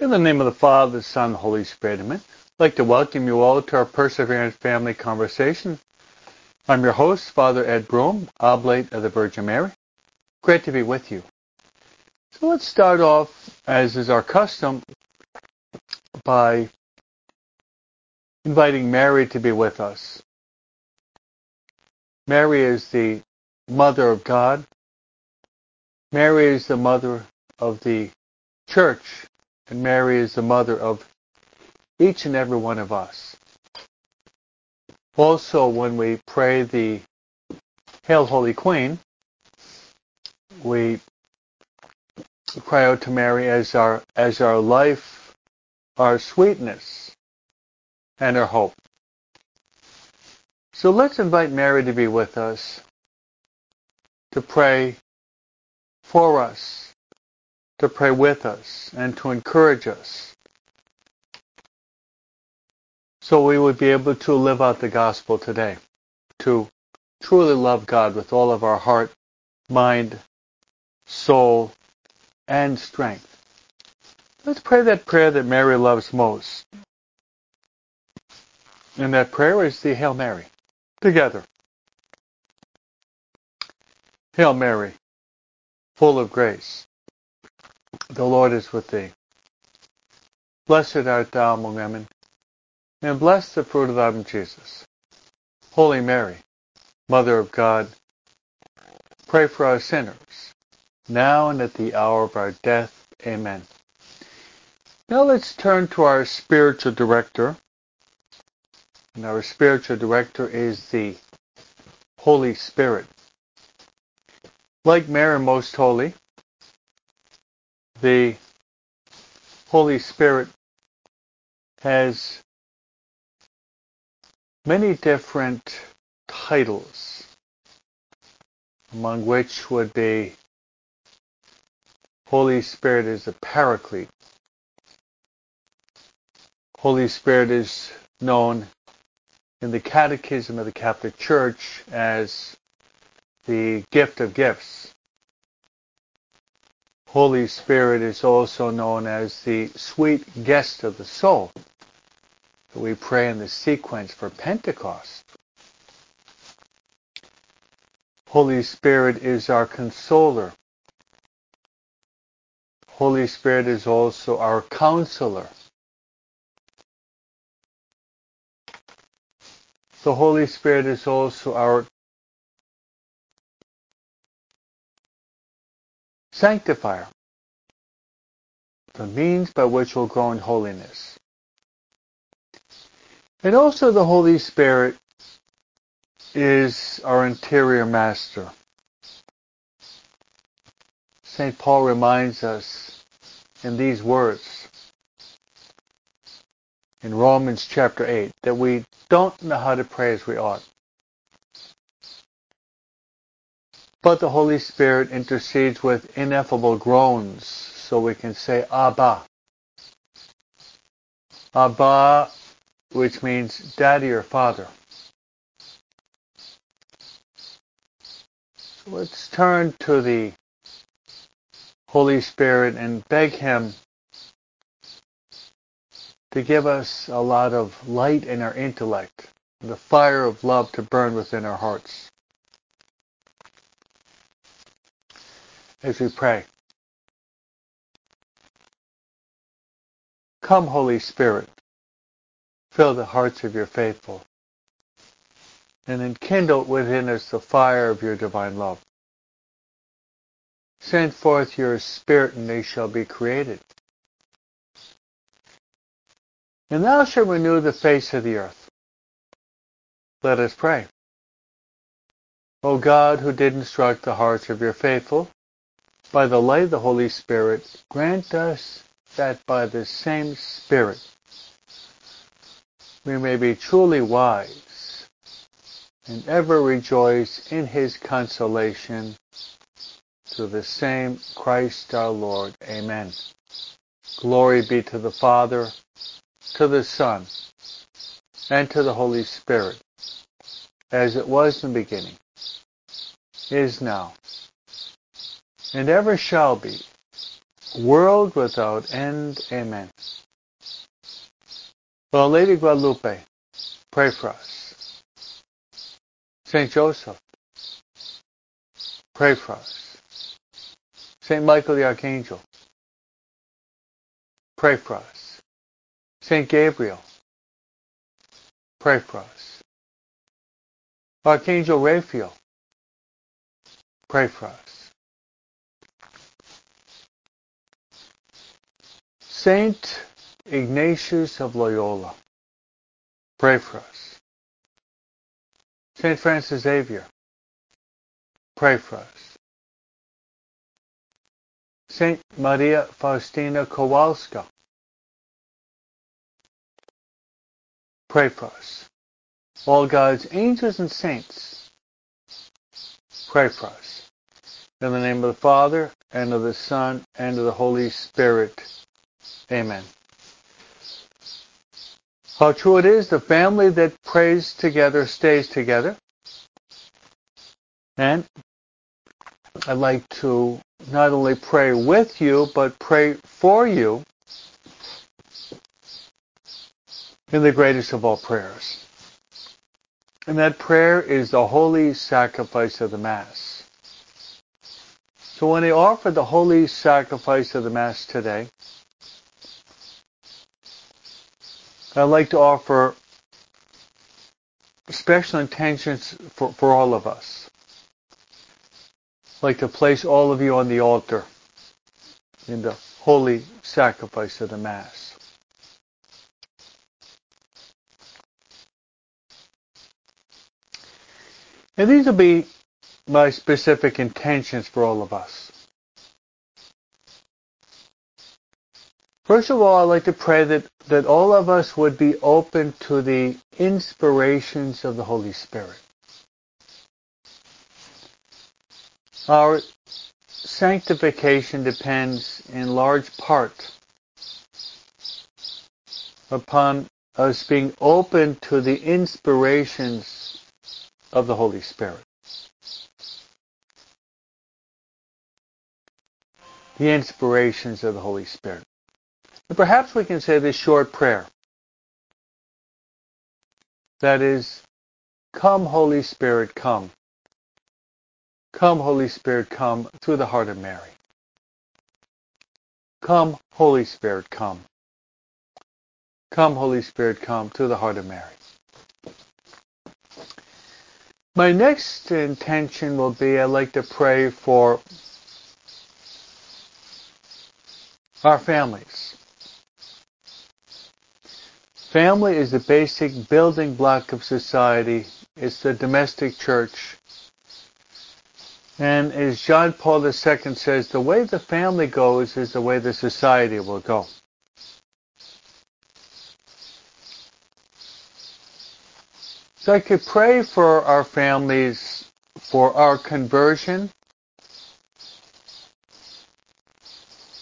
In the name of the Father, the Son, the Holy Spirit, amen. I'd like to welcome you all to our Perseverance Family Conversation. I'm your host, Father Ed Broom, Oblate of the Virgin Mary. Great to be with you. So let's start off, as is our custom, by inviting Mary to be with us. Mary is the Mother of God. Mary is the Mother of the Church and Mary is the mother of each and every one of us. Also, when we pray the Hail Holy Queen, we cry out to Mary as our as our life, our sweetness, and our hope. So let's invite Mary to be with us, to pray for us, to pray with us and to encourage us so we would be able to live out the gospel today, to truly love God with all of our heart, mind, soul, and strength. Let's pray that prayer that Mary loves most. And that prayer is the Hail Mary. Together. Hail Mary, full of grace. The Lord is with thee. Blessed art thou among women, and blessed the fruit of thy womb, Jesus. Holy Mary, Mother of God, pray for our sinners, now and at the hour of our death. Amen. Now let's turn to our spiritual director. And our spiritual director is the Holy Spirit. Like Mary Most Holy, the Holy Spirit has many different titles, among which would be Holy Spirit is a paraclete. Holy Spirit is known in the Catechism of the Catholic Church as the gift of gifts. Holy Spirit is also known as the sweet guest of the soul. We pray in the sequence for Pentecost. Holy Spirit is our consoler. Holy Spirit is also our counselor. The Holy Spirit is also our sanctifier, the means by which we'll grow in holiness. And also the Holy Spirit is our interior master. St. Paul reminds us in these words in Romans chapter 8 that we don't know how to pray as we ought. But the Holy Spirit intercedes with ineffable groans so we can say Abba. Abba, which means daddy or father. So let's turn to the Holy Spirit and beg Him to give us a lot of light in our intellect, the fire of love to burn within our hearts. As we pray. Come, Holy Spirit, fill the hearts of your faithful, and enkindle within us the fire of your divine love. Send forth your Spirit, and they shall be created. And thou shalt renew the face of the earth. Let us pray. O God, who did instruct the hearts of your faithful, by the light of the Holy Spirit, grant us that by the same Spirit we may be truly wise and ever rejoice in his consolation through the same Christ our Lord. Amen. Glory be to the Father, to the Son, and to the Holy Spirit, as it was in the beginning, is now, and ever shall be, world without end. Amen. Well, Lady Guadalupe, pray for us. Saint Joseph, pray for us. Saint Michael the Archangel, pray for us. Saint Gabriel, pray for us. Archangel Raphael, pray for us. Saint Ignatius of Loyola, pray for us. Saint Francis Xavier, pray for us. Saint Maria Faustina Kowalska, pray for us. All God's angels and saints, pray for us. In the name of the Father, and of the Son, and of the Holy Spirit. Amen. How true it is, the family that prays together stays together. And I'd like to not only pray with you, but pray for you in the greatest of all prayers. And that prayer is the holy sacrifice of the Mass. So when I offer the holy sacrifice of the Mass today, I'd like to offer special intentions for, for all of us. I'd like to place all of you on the altar in the holy sacrifice of the Mass. And these will be my specific intentions for all of us. First of all, I'd like to pray that, that all of us would be open to the inspirations of the Holy Spirit. Our sanctification depends in large part upon us being open to the inspirations of the Holy Spirit. The inspirations of the Holy Spirit. And perhaps we can say this short prayer. That is, come Holy Spirit, come. Come Holy Spirit, come through the heart of Mary. Come Holy Spirit, come. Come Holy Spirit, come through the heart of Mary. My next intention will be I'd like to pray for our families. Family is the basic building block of society. It's the domestic church. And as John Paul II says, the way the family goes is the way the society will go. So I could pray for our families, for our conversion,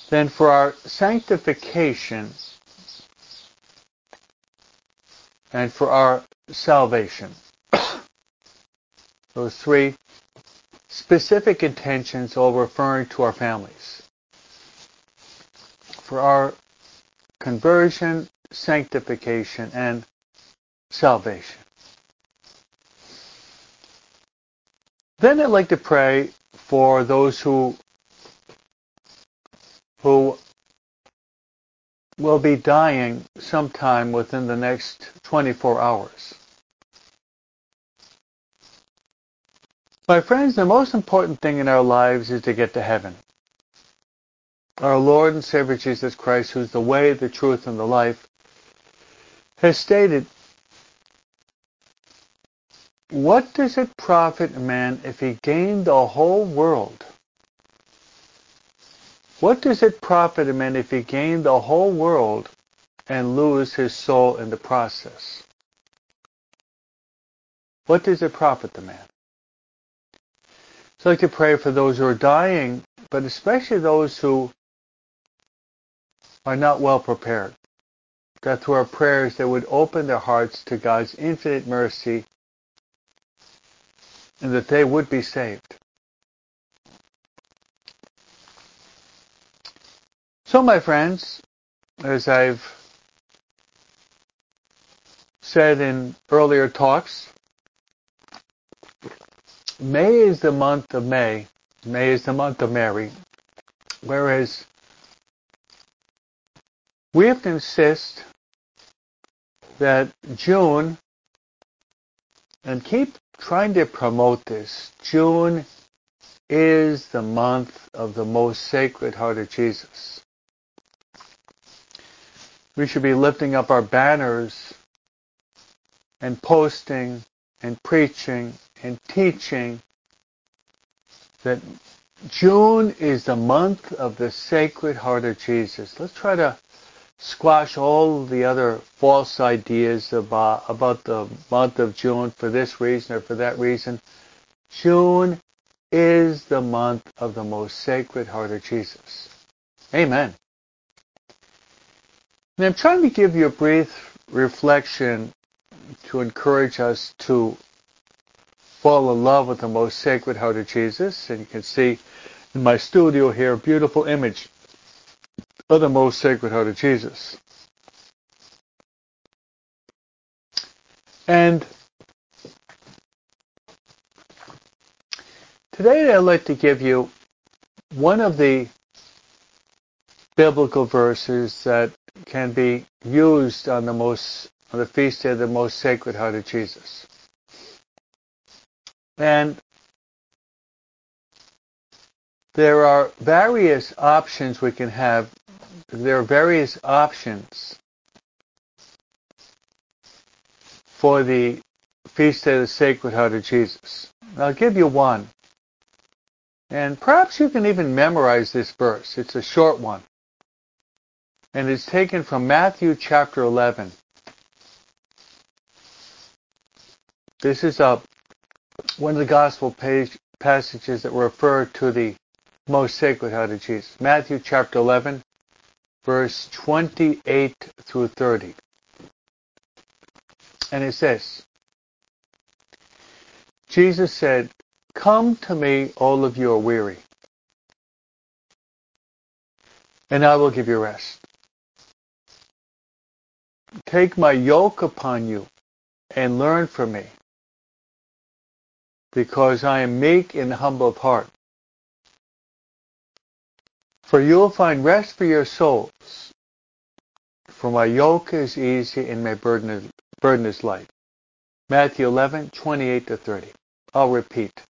then for our sanctification, and for our salvation. Those three specific intentions all referring to our families. For our conversion, sanctification, and salvation. Then I'd like to pray for those who will be dying sometime within the next 24 hours. My friends, the most important thing in our lives is to get to heaven. Our Lord and Savior Jesus Christ, who's the way, the truth, and the life, has stated, What does it profit a man if he gain the whole world what does it profit a man if he gain the whole world and lose his soul in the process? What does it profit the man? So I like to pray for those who are dying, but especially those who are not well prepared. That through our prayers they would open their hearts to God's infinite mercy and that they would be saved. So, my friends, as I've said in earlier talks, May is the month of May. May is the month of Mary. Whereas we have to insist that June, and keep trying to promote this, June is the month of the most sacred heart of Jesus. We should be lifting up our banners and posting and preaching and teaching that June is the month of the Sacred Heart of Jesus. Let's try to squash all the other false ideas about, about the month of June for this reason or for that reason. June is the month of the most Sacred Heart of Jesus. Amen. And I'm trying to give you a brief reflection to encourage us to fall in love with the most sacred heart of Jesus. And you can see in my studio here a beautiful image of the most sacred heart of Jesus. And today I'd like to give you one of the biblical verses that can be used on the most on the feast day of the most sacred heart of Jesus. And there are various options we can have. There are various options for the Feast Day of the Sacred Heart of Jesus. I'll give you one. And perhaps you can even memorize this verse. It's a short one. And it's taken from Matthew chapter 11. This is a, one of the gospel page, passages that refer to the most sacred heart of Jesus. Matthew chapter 11, verse 28 through 30. And it says, Jesus said, Come to me, all of you are weary, and I will give you rest. Take my yoke upon you and learn from me, because I am meek and humble of heart. For you will find rest for your souls. For my yoke is easy and my burden is, burden is light. Matthew 11, 28 to 30. I'll repeat.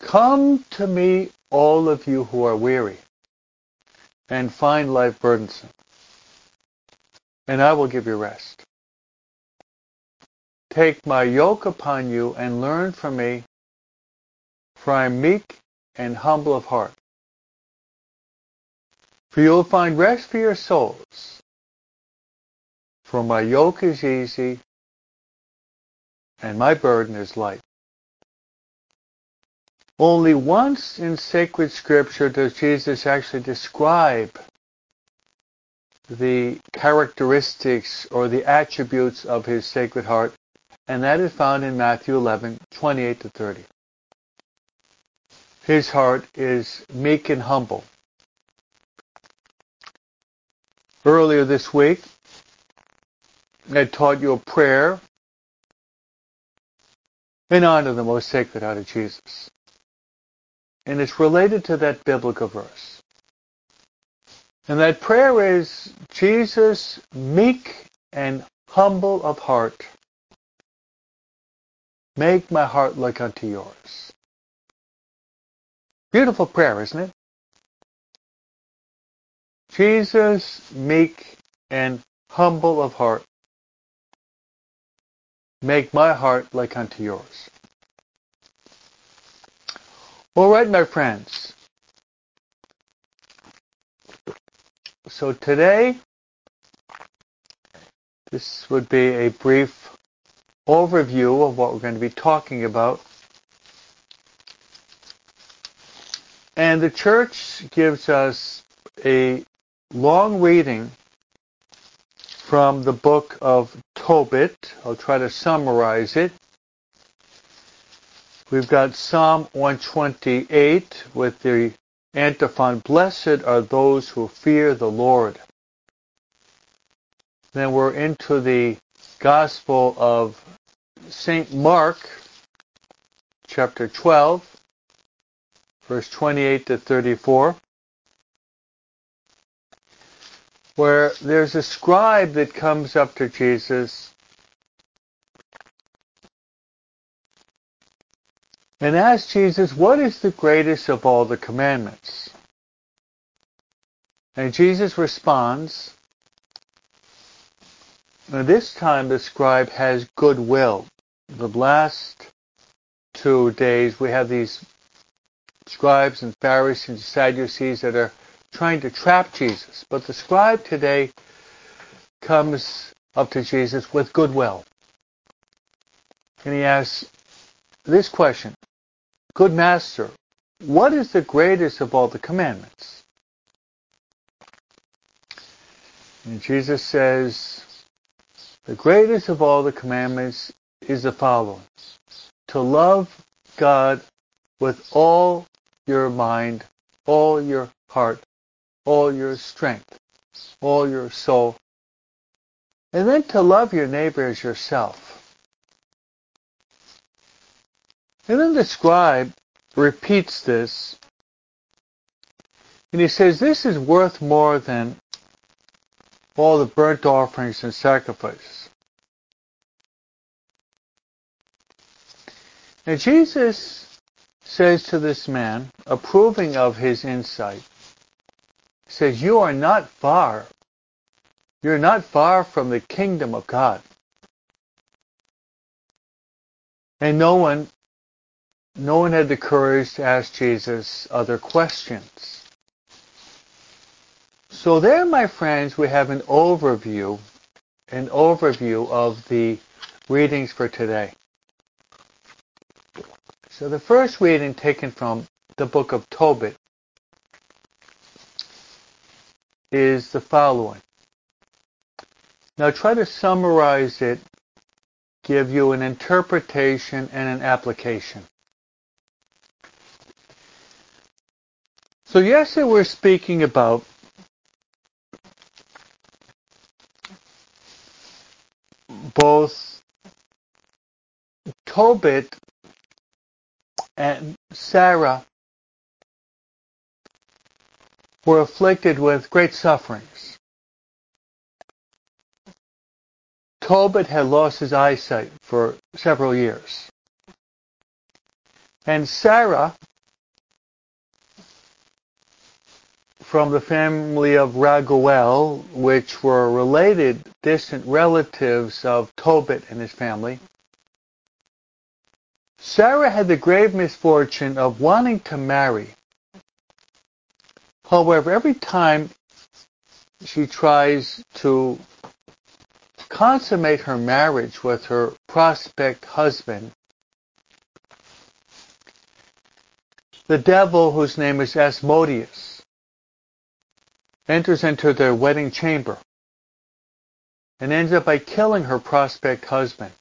Come to me, all of you who are weary, and find life burdensome, and I will give you rest. Take my yoke upon you and learn from me, for I am meek and humble of heart. For you will find rest for your souls. For my yoke is easy and my burden is light. Only once in sacred scripture does Jesus actually describe the characteristics or the attributes of his sacred heart, and that is found in Matthew 11, 28 to 30. His heart is meek and humble. Earlier this week, I taught you a prayer in honor of the most sacred heart of Jesus. And it's related to that biblical verse. And that prayer is, Jesus, meek and humble of heart, make my heart like unto yours. Beautiful prayer, isn't it? Jesus, meek and humble of heart, make my heart like unto yours. All right, my friends. So today, this would be a brief overview of what we're going to be talking about. And the church gives us a long reading from the book of Tobit. I'll try to summarize it. We've got Psalm 128 with the antiphon, blessed are those who fear the Lord. Then we're into the Gospel of St. Mark, chapter 12, verse 28 to 34, where there's a scribe that comes up to Jesus and asks Jesus, What is the greatest of all the commandments? And Jesus responds, this time the scribe has goodwill. The last two days we have these scribes and Pharisees and Sadducees that are trying to trap Jesus. But the scribe today comes up to Jesus with goodwill. And he asks this question Good master, what is the greatest of all the commandments? And Jesus says, the greatest of all the commandments is the following. To love God with all your mind, all your heart, all your strength, all your soul, and then to love your neighbor as yourself. And then the scribe repeats this, and he says, This is worth more than all the burnt offerings and sacrifices. And Jesus says to this man, approving of his insight, says, You are not far. You're not far from the kingdom of God. And no one no one had the courage to ask Jesus other questions. So there, my friends, we have an overview, an overview of the readings for today. So the first reading taken from the book of Tobit is the following. Now try to summarize it, give you an interpretation and an application. So yesterday we're speaking about both Tobit and Sarah were afflicted with great sufferings. Tobit had lost his eyesight for several years. And Sarah, from the family of Raguel, which were related distant relatives of Tobit and his family, Sarah had the grave misfortune of wanting to marry. However, every time she tries to consummate her marriage with her prospect husband, the devil, whose name is Asmodeus, enters into their wedding chamber and ends up by killing her prospect husband.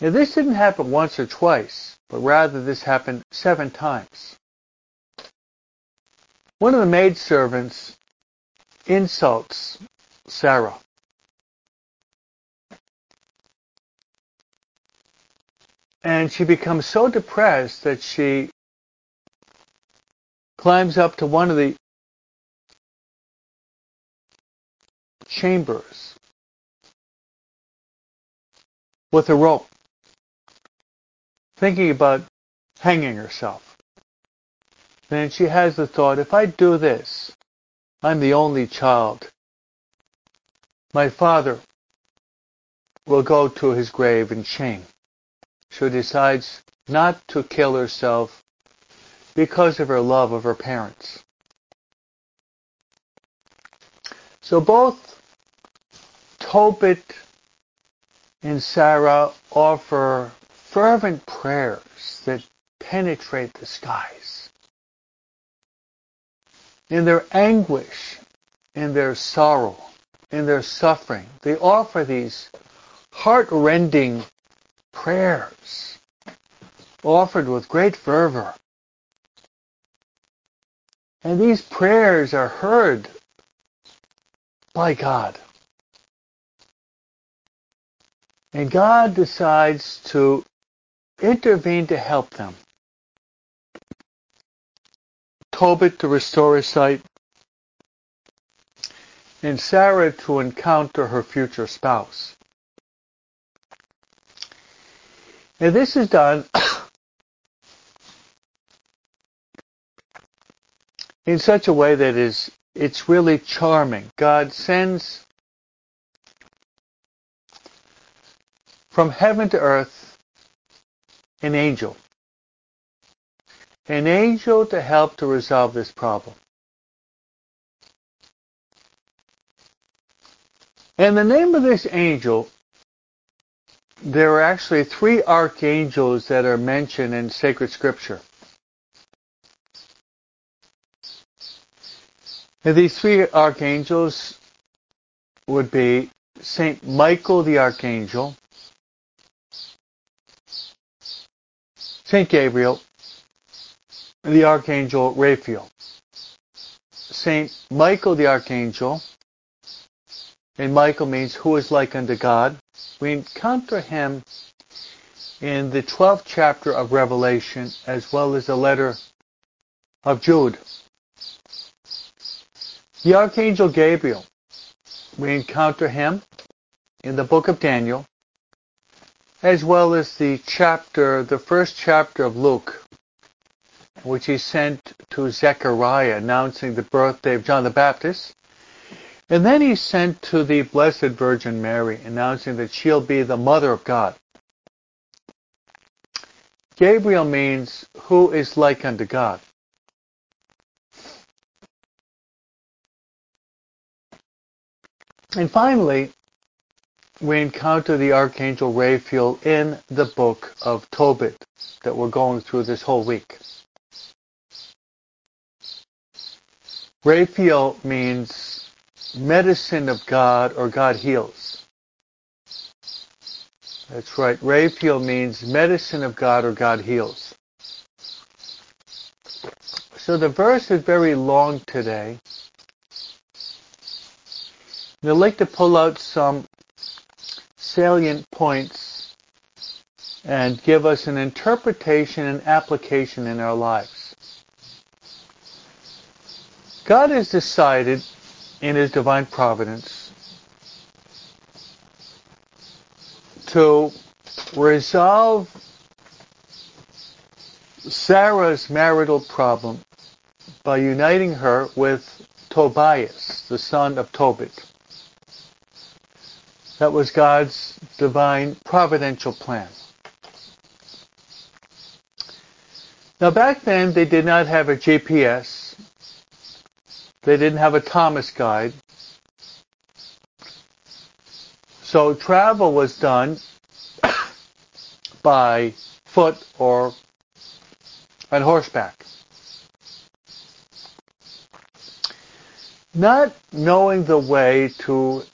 Now, this didn't happen once or twice, but rather this happened seven times. One of the maidservants insults Sarah. And she becomes so depressed that she climbs up to one of the chambers with a rope thinking about hanging herself. Then she has the thought, if I do this, I'm the only child. My father will go to his grave in shame. She decides not to kill herself because of her love of her parents. So both Tobit and Sarah offer fervent prayers that penetrate the skies. In their anguish, in their sorrow, in their suffering, they offer these heart-rending prayers offered with great fervor. And these prayers are heard by God. And God decides to intervene to help them. Tobit to restore his sight, and Sarah to encounter her future spouse. And this is done in such a way that is it's really charming. God sends from heaven to earth an angel. An angel to help to resolve this problem. And the name of this angel, there are actually three archangels that are mentioned in sacred scripture. And these three archangels would be Saint Michael the Archangel, Saint Gabriel, and the Archangel Raphael. Saint Michael the Archangel, and Michael means who is like unto God. We encounter him in the 12th chapter of Revelation as well as the letter of Jude. The Archangel Gabriel, we encounter him in the book of Daniel as well as the chapter, the first chapter of Luke, which he sent to Zechariah announcing the birthday of John the Baptist. And then he sent to the Blessed Virgin Mary announcing that she'll be the mother of God. Gabriel means who is like unto God. And finally, we encounter the Archangel Raphael in the book of Tobit that we're going through this whole week. Raphael means medicine of God or God heals. That's right. Raphael means medicine of God or God heals. So the verse is very long today. I'd like to pull out some salient points and give us an interpretation and application in our lives. God has decided in His divine providence to resolve Sarah's marital problem by uniting her with Tobias, the son of Tobit. That was God's divine providential plan. Now back then they did not have a GPS. They didn't have a Thomas guide. So travel was done by foot or on horseback. Not knowing the way to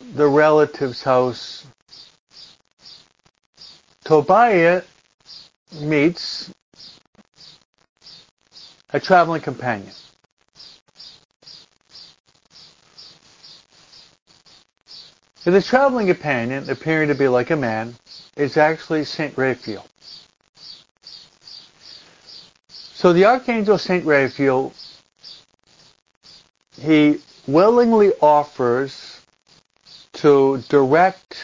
the relative's house, Tobiah meets a traveling companion. And the traveling companion, appearing to be like a man, is actually Saint Raphael. So the Archangel Saint Raphael, he willingly offers to direct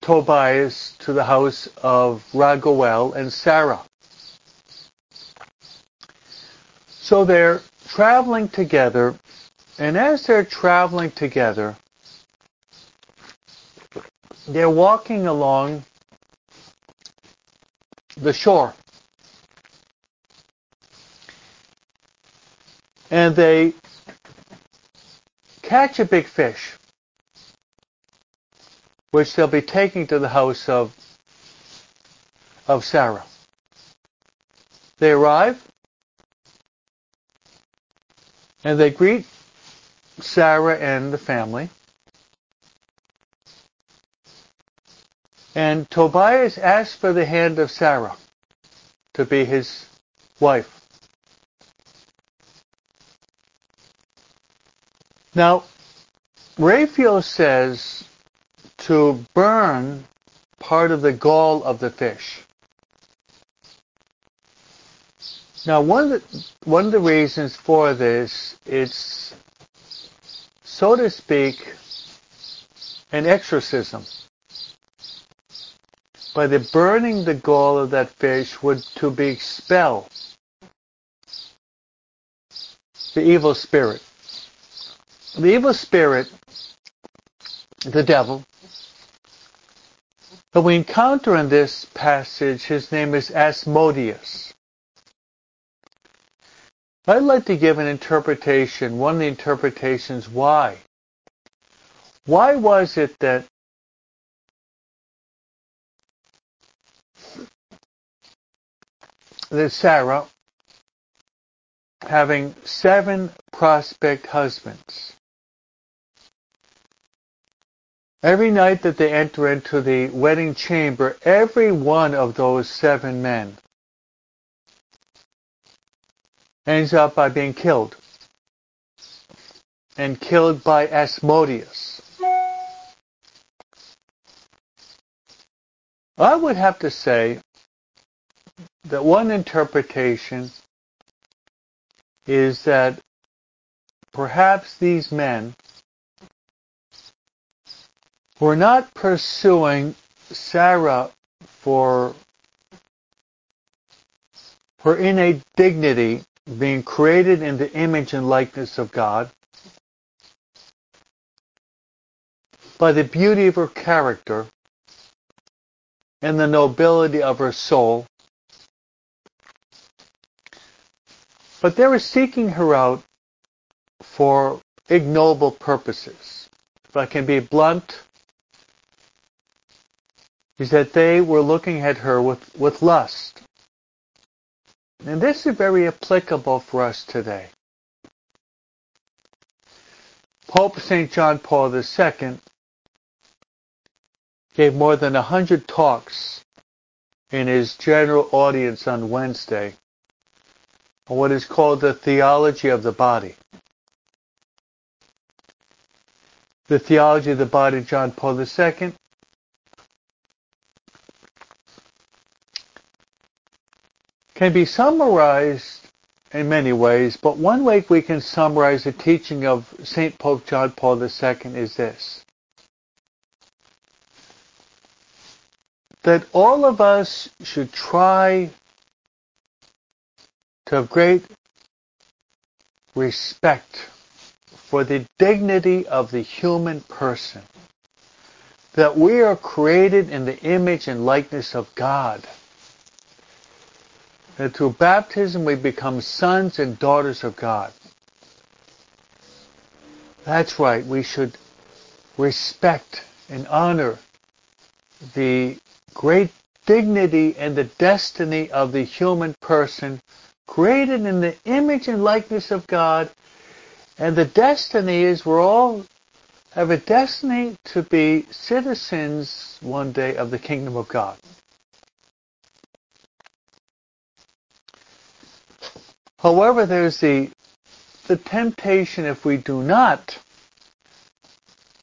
Tobias to the house of Raguel and Sarah. So they're traveling together, and as they're traveling together, they're walking along the shore. And they catch a big fish, which they'll be taking to the house of, of Sarah. They arrive, and they greet Sarah and the family. And Tobias asks for the hand of Sarah. to be his wife. Now, Raphael says to burn part of the gall of the fish. Now, one of the, one of the reasons for this, it's, so to speak, an exorcism. By the burning the gall of that fish would to be expel the evil spirit. The evil spirit, the devil, that we encounter in this passage, his name is Asmodeus. I'd like to give an interpretation, one of the interpretations why. Why was it that that Sarah, having seven prospect husbands, Every night that they enter into the wedding chamber, every one of those seven men ends up by being killed. And killed by Asmodeus. I would have to say that one interpretation is that perhaps these men were not pursuing Sarah for her innate dignity, being created in the image and likeness of God, by the beauty of her character and the nobility of her soul. But they were seeking her out for ignoble purposes. If I can be blunt, is that they were looking at her with, with lust. And this is very applicable for us today. Pope St. John Paul II gave more than a hundred talks in his general audience on Wednesday on what is called the theology of the body. The theology of the body, John Paul II, can be summarized in many ways, but one way we can summarize the teaching of St. Pope John Paul II is this. That all of us should try to have great respect for the dignity of the human person. That we are created in the image and likeness of God that through baptism we become sons and daughters of God. That's right, we should respect and honor the great dignity and the destiny of the human person created in the image and likeness of God. And the destiny is we're all have a destiny to be citizens one day of the kingdom of God. However, there's the, the temptation if we do not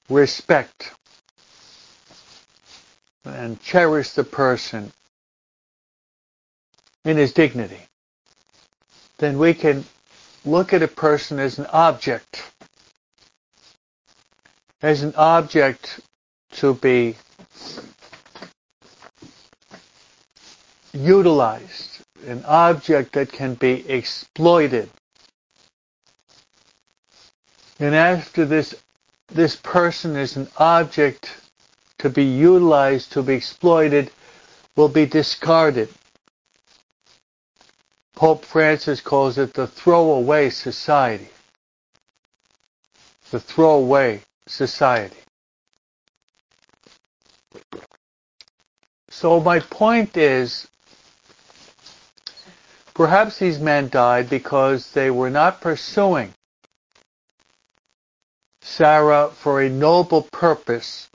respect and cherish the person in his dignity, then we can look at a person as an object, as an object to be utilized an object that can be exploited. And after this, this person is an object to be utilized, to be exploited, will be discarded. Pope Francis calls it the throwaway society. The throwaway society. So my point is Perhaps these men died because they were not pursuing Sarah for a noble purpose,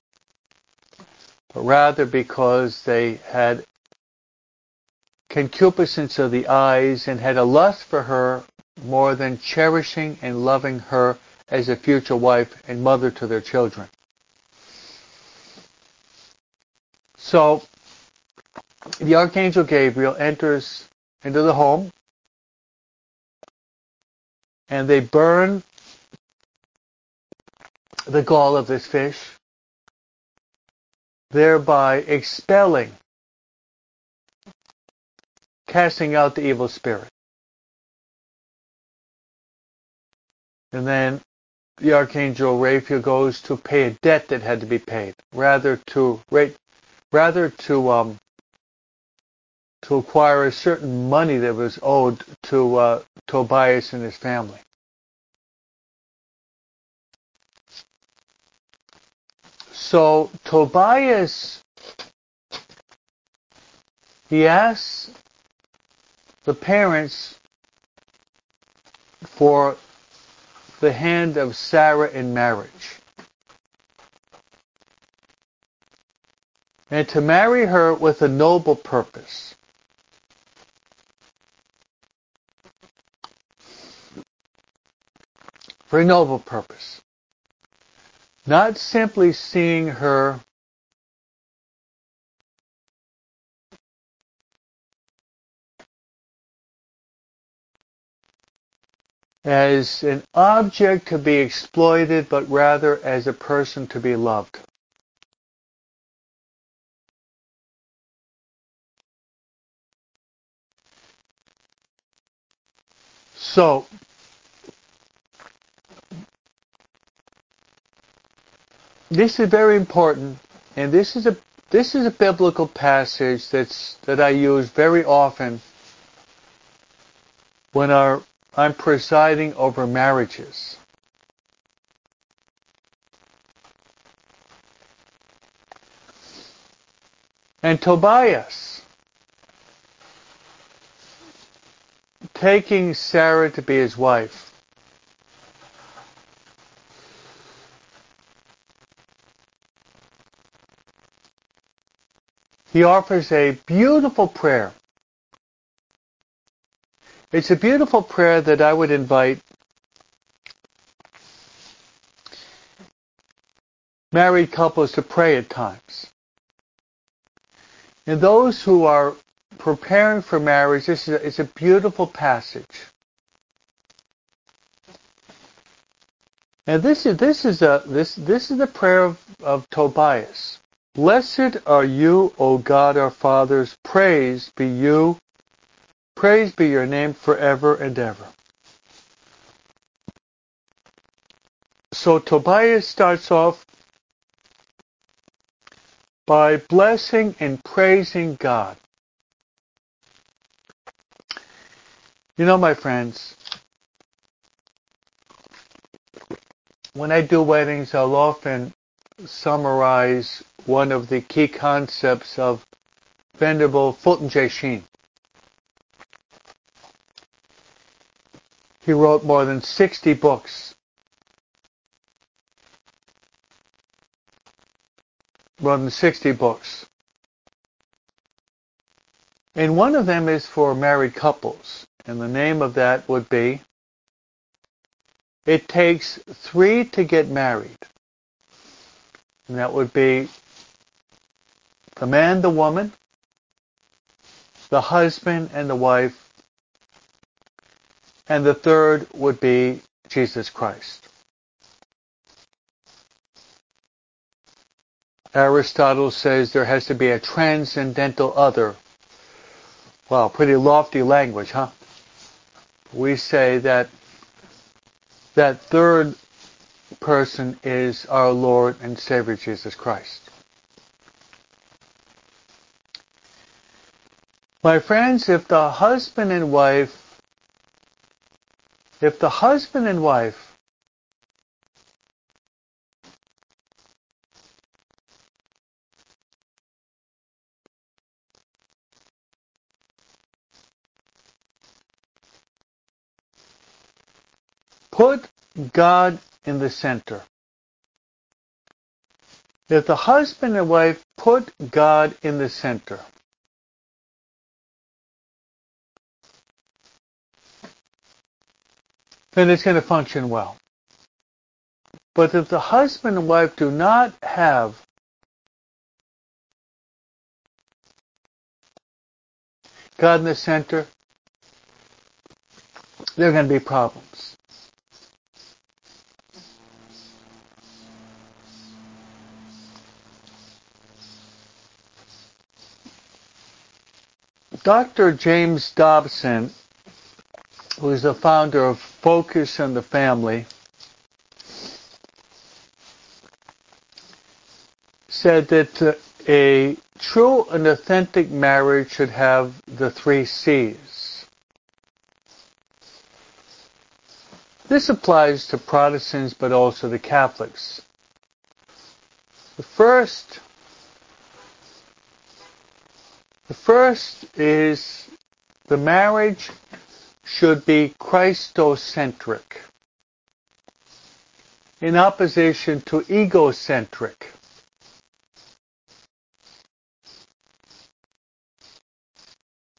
but rather because they had concupiscence of the eyes and had a lust for her more than cherishing and loving her as a future wife and mother to their children. So the archangel Gabriel enters into the home and they burn the gall of this fish, thereby expelling, casting out the evil spirit. And then the archangel Raphael goes to pay a debt that had to be paid, rather to rather to um, to acquire a certain money that was owed to uh, Tobias and his family. So Tobias, he asks the parents for the hand of Sarah in marriage. And to marry her with a noble purpose. For a noble purpose. Not simply seeing her as an object to be exploited, but rather as a person to be loved. So, this is very important, and this is a this is a biblical passage that's that I use very often when our I'm presiding over marriages. And Tobias, taking Sarah to be his wife, he offers a beautiful prayer it's a beautiful prayer that I would invite married couples to pray at times. And those who are preparing for marriage, this is a, it's a beautiful passage. And this is this is a this this is the prayer of, of Tobias. Blessed are you, O God our fathers, praise be you Praise be your name forever and ever. So Tobias starts off by blessing and praising God. You know, my friends, when I do weddings, I'll often summarize one of the key concepts of Venerable Fulton J. Sheen. He wrote more than 60 books. More than 60 books. And one of them is for married couples. And the name of that would be It Takes Three to Get Married. And that would be the man, the woman, the husband, and the wife and the third would be Jesus Christ. Aristotle says there has to be a transcendental other. Wow, pretty lofty language, huh? We say that that third person is our Lord and Savior Jesus Christ. My friends, if the husband and wife if the husband and wife put God in the center. That the husband and wife put God in the center. Then it's going to function well. But if the husband and wife do not have God in the center, there are going to be problems. Dr. James Dobson, who is the founder of Focus on the Family, said that uh, a true and authentic marriage should have the three C's. This applies to Protestants but also to Catholics. The first the first is the marriage should be Christocentric in opposition to egocentric.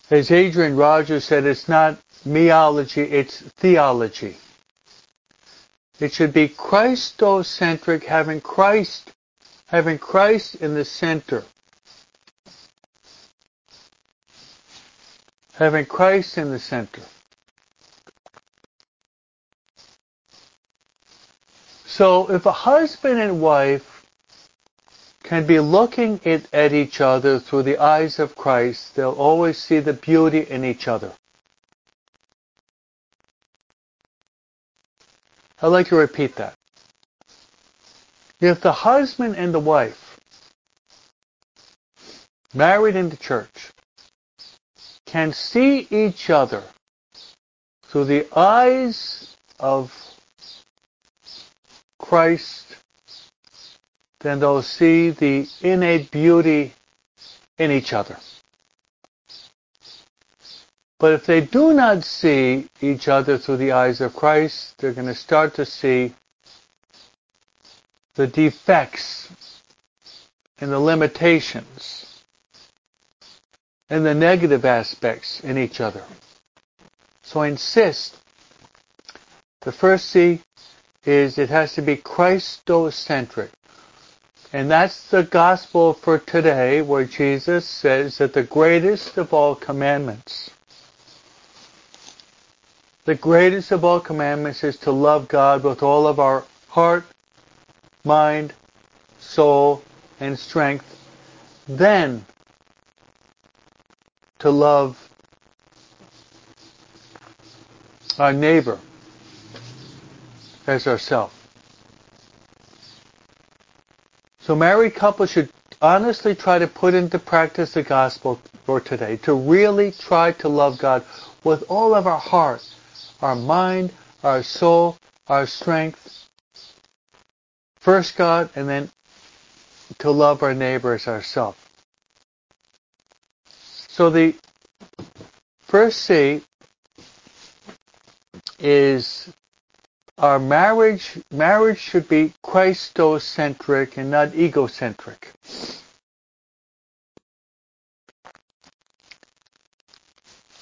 As Adrian Rogers said, it's not meology, it's theology. It should be Christocentric, having Christ, having Christ in the center. Having Christ in the center. So if a husband and wife can be looking at, at each other through the eyes of Christ, they'll always see the beauty in each other. I'd like to repeat that. If the husband and the wife, married in the church, can see each other through the eyes of Christ, then they'll see the innate beauty in each other. But if they do not see each other through the eyes of Christ, they're going to start to see the defects and the limitations and the negative aspects in each other. So I insist the first C is it has to be Christocentric. And that's the gospel for today where Jesus says that the greatest of all commandments, the greatest of all commandments is to love God with all of our heart, mind, soul, and strength. Then to love our neighbor as ourselves. So married couples should honestly try to put into practice the gospel for today, to really try to love God with all of our heart, our mind, our soul, our strength. First God, and then to love our neighbor as ourselves. So the first C is our marriage marriage should be Christocentric and not egocentric.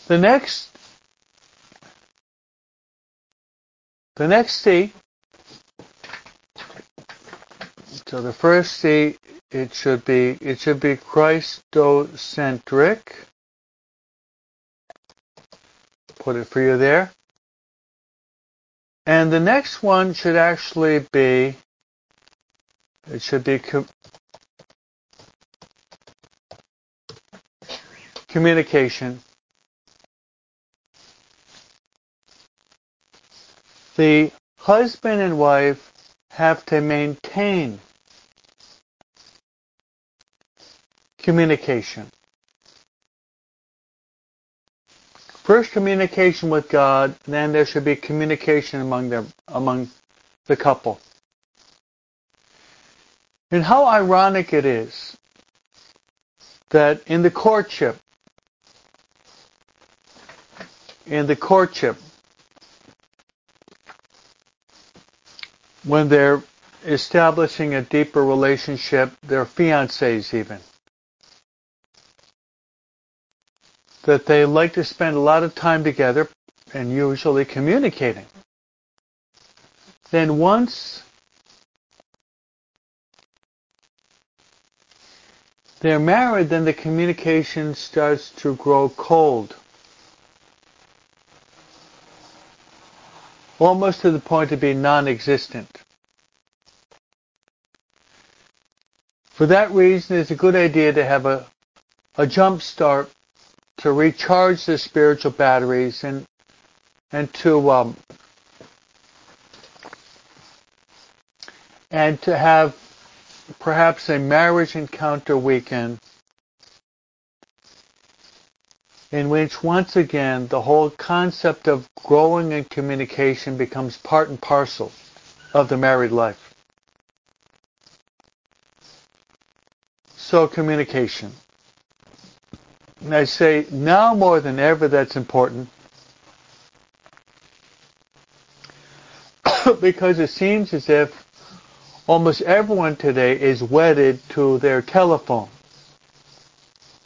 The next the next C so the first C it should be it should be Christocentric. Put it for you there. And the next one should actually be it should be com- communication. The husband and wife have to maintain communication. First communication with God, then there should be communication among them, among the couple. And how ironic it is that in the courtship, in the courtship, when they're establishing a deeper relationship, they're fiancés even. That they like to spend a lot of time together and usually communicating. then once they're married, then the communication starts to grow cold. Almost to the point of being non-existent. For that reason, it's a good idea to have a, a jump start to recharge the spiritual batteries and and to um, and to have perhaps a marriage encounter weekend in which once again the whole concept of growing in communication becomes part and parcel of the married life. So communication. And I say now more than ever that's important because it seems as if almost everyone today is wedded to their telephone,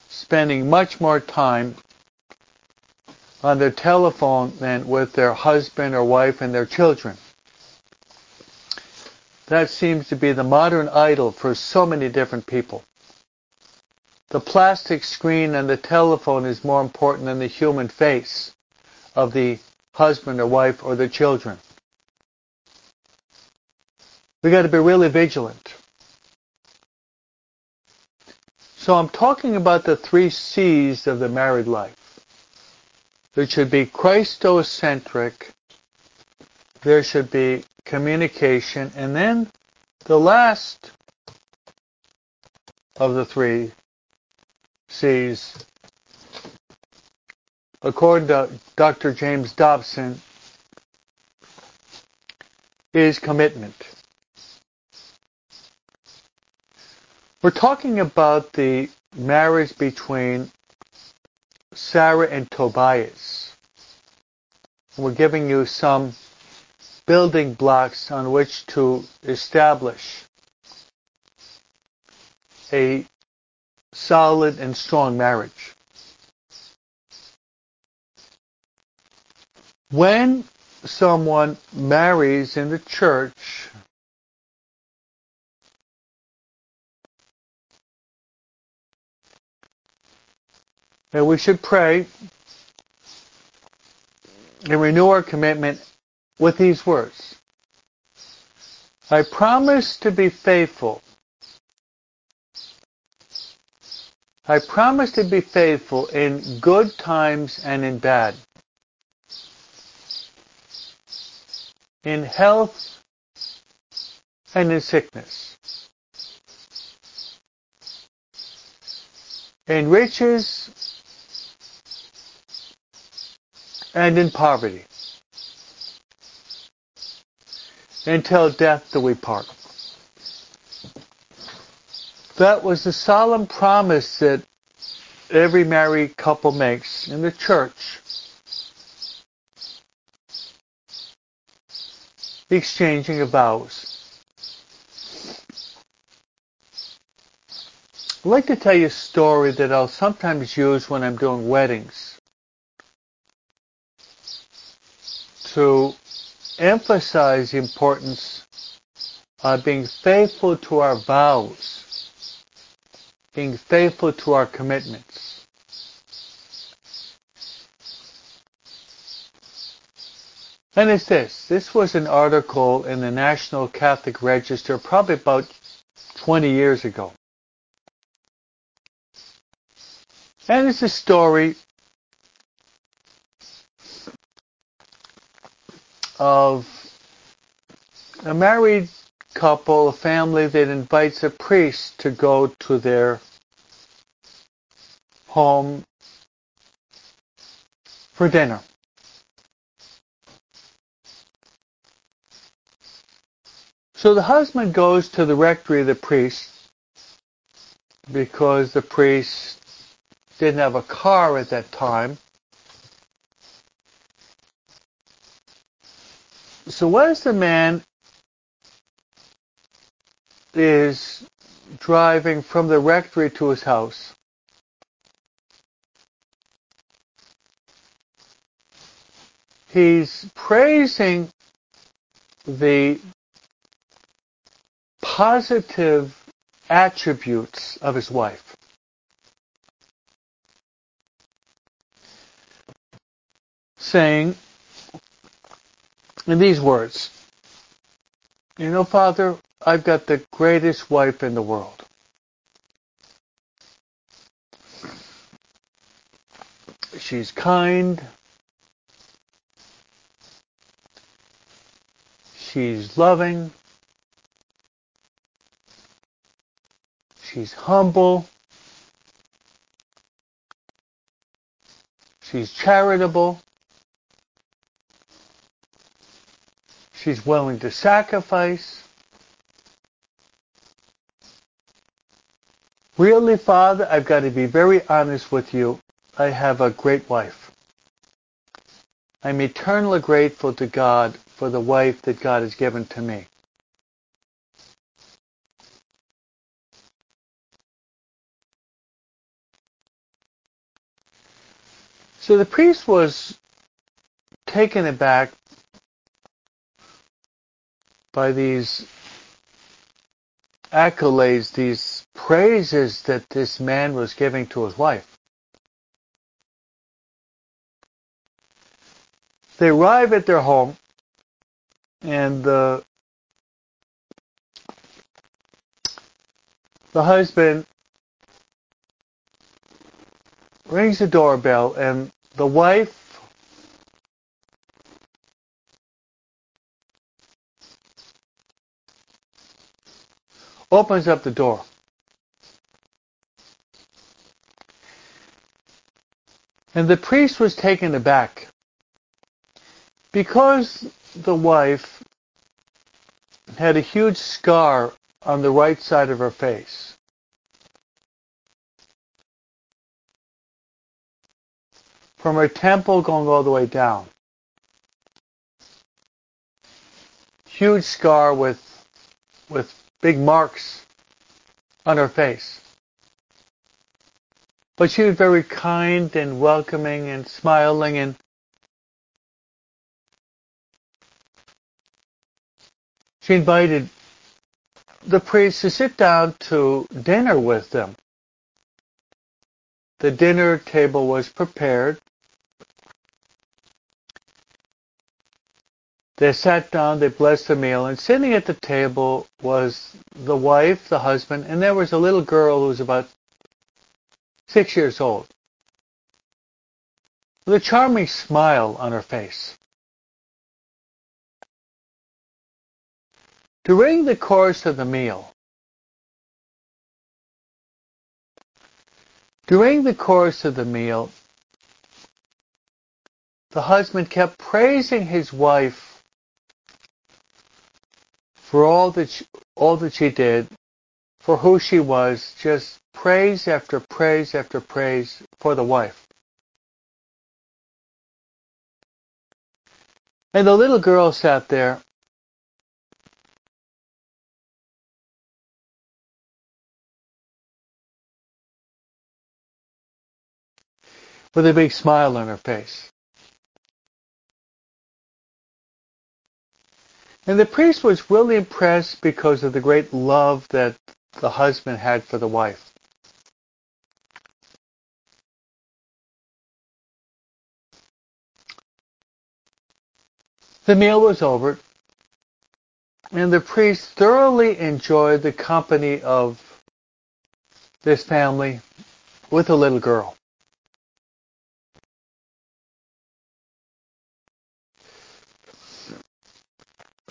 spending much more time on their telephone than with their husband or wife and their children. That seems to be the modern idol for so many different people. The plastic screen and the telephone is more important than the human face of the husband or wife or the children. We got to be really vigilant. So I'm talking about the three C's of the married life. There should be Christocentric, there should be communication, and then the last of the three C's, according to Dr. James Dobson, is commitment. We're talking about the marriage between Sarah and Tobias. We're giving you some building blocks on which to establish a solid and strong marriage. When someone marries in the church, And we should pray and renew our commitment with these words. I promise to be faithful. I promise to be faithful in good times and in bad. In health and in sickness. In riches and in poverty. Until death do we part. That was the solemn promise that every married couple makes in the church. Exchanging of vows. I'd like to tell you a story that I'll sometimes use when I'm doing weddings. to emphasize the importance of being faithful to our vows, being faithful to our commitments. And it's this. This was an article in the National Catholic Register probably about 20 years ago. And it's a story of a married couple, a family that invites a priest to go to their home for dinner. So the husband goes to the rectory of the priest because the priest didn't have a car at that time. So as the man is driving from the rectory to his house, he's praising the positive attributes of his wife. Saying in these words, You know, Father, I've got the greatest wife in the world. She's kind. She's loving. She's humble. She's charitable. She's willing to sacrifice. Really, Father, I've got to be very honest with you. I have a great wife. I'm eternally grateful to God for the wife that God has given to me. So the priest was taken aback by these accolades, these praises that this man was giving to his wife. They arrive at their home, and the the husband rings the doorbell, and the wife opens up the door. And the priest was taken aback because the wife had a huge scar on the right side of her face. From her temple going all the way down. Huge scar with with big marks on her face. But she was very kind and welcoming and smiling and she invited the priest to sit down to dinner with them. The dinner table was prepared They sat down, they blessed the meal, and sitting at the table was the wife, the husband, and there was a little girl who was about six years old, with a charming smile on her face. During the course of the meal, during the course of the meal, the husband kept praising his wife for all that she, all that she did, for who she was, just praise after praise after praise for the wife. And the little girl sat there with a big smile on her face. And the priest was really impressed because of the great love that the husband had for the wife. The meal was over, and the priest thoroughly enjoyed the company of this family with a little girl.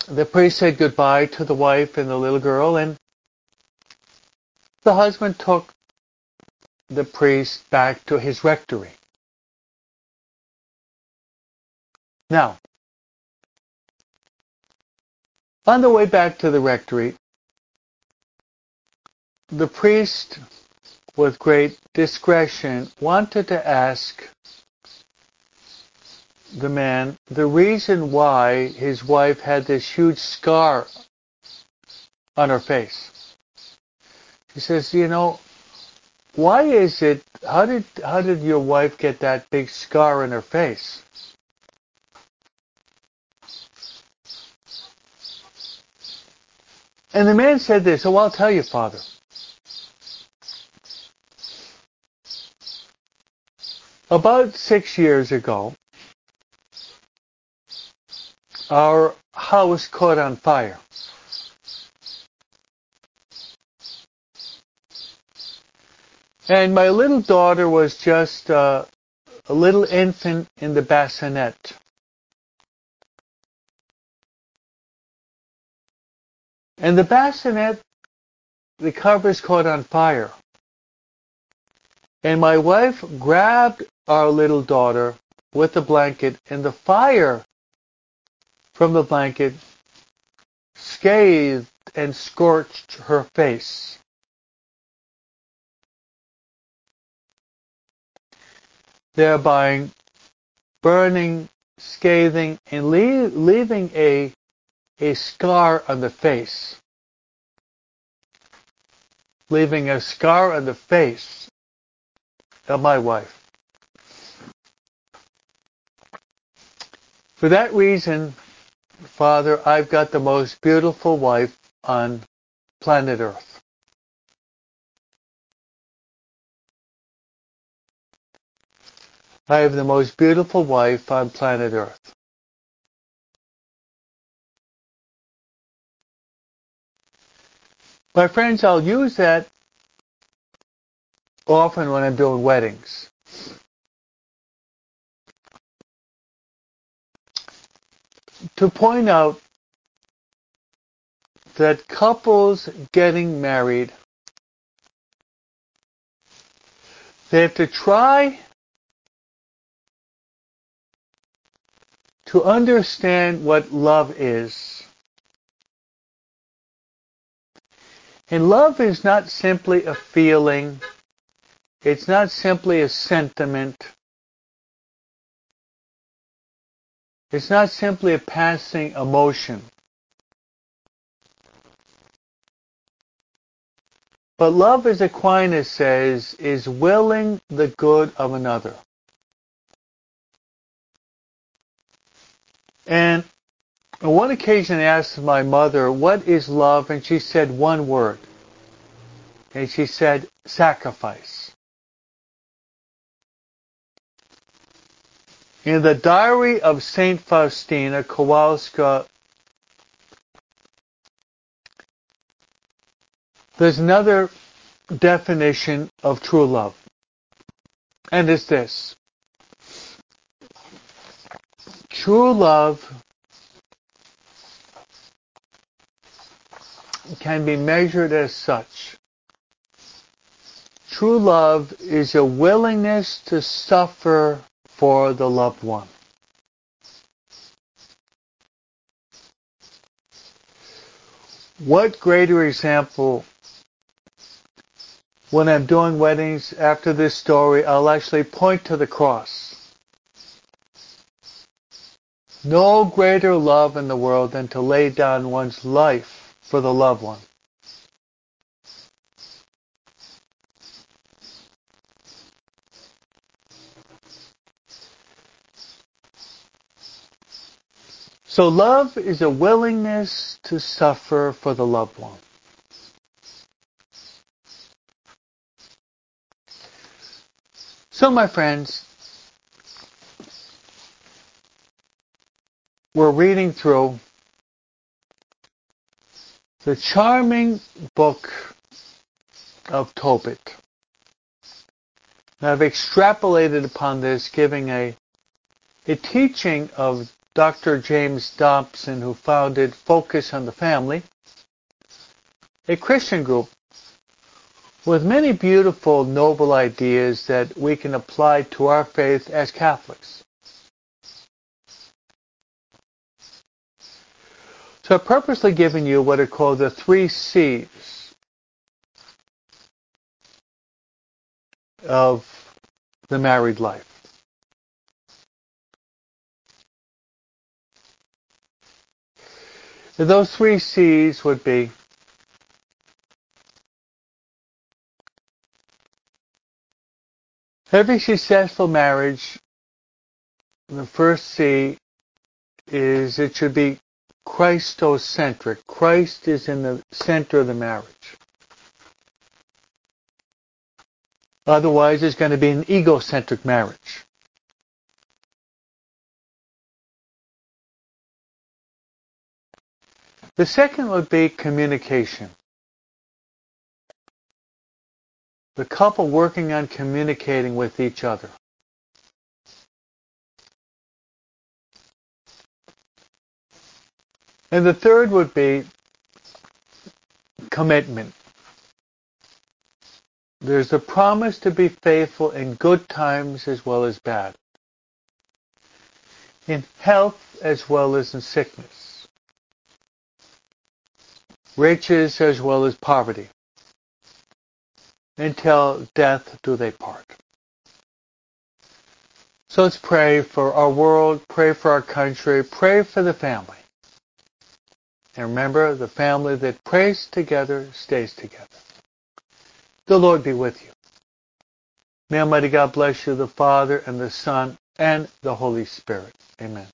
the priest said goodbye to the wife and the little girl, and the husband took the priest back to his rectory. Now, on the way back to the rectory, the priest, with great discretion, wanted to ask the man the reason why his wife had this huge scar on her face. He says, you know, why is it how did how did your wife get that big scar on her face? And the man said this, oh, I'll tell you, Father. About six years ago, our house caught on fire. And my little daughter was just uh, a little infant in the bassinet. And the bassinet, the covers caught on fire. And my wife grabbed our little daughter with the blanket, and the fire from the blanket scathed and scorched her face. Thereby burning, scathing, and leave, leaving a, a scar on the face. Leaving a scar on the face of my wife. For that reason, Father, I've got the most beautiful wife on planet Earth. I have the most beautiful wife on planet Earth. My friends, I'll use that often when I'm doing weddings. To point out that couples getting married, they have to try to understand what love is. And love is not simply a feeling. It's not simply a sentiment. It's not simply a passing emotion. But love, as Aquinas says, is willing the good of another. And on one occasion I asked my mother, what is love? And she said one word. And she said, sacrifice. In the diary of St. Faustina Kowalska, there's another definition of true love. And it's this. True love can be measured as such. True love is a willingness to suffer for the loved one. What greater example when I'm doing weddings after this story, I'll actually point to the cross. No greater love in the world than to lay down one's life for the loved one. So love is a willingness to suffer for the loved one. So my friends, we're reading through the charming book of Tobit. Now I've extrapolated upon this, giving a, a teaching of Dr. James Dobson, who founded Focus on the Family, a Christian group with many beautiful, noble ideas that we can apply to our faith as Catholics. So I've purposely given you what are called the three C's of the married life. those three C's would be every successful marriage, the first C is it should be Christocentric. Christ is in the center of the marriage. Otherwise, it's going to be an egocentric marriage. The second would be communication. The couple working on communicating with each other. And the third would be commitment. There's a promise to be faithful in good times as well as bad. In health as well as in sickness. Riches as well as poverty. Until death do they part. So let's pray for our world, pray for our country, pray for the family. And remember, the family that prays together stays together. The Lord be with you. May Almighty God bless you, the Father, and the Son, and the Holy Spirit. Amen.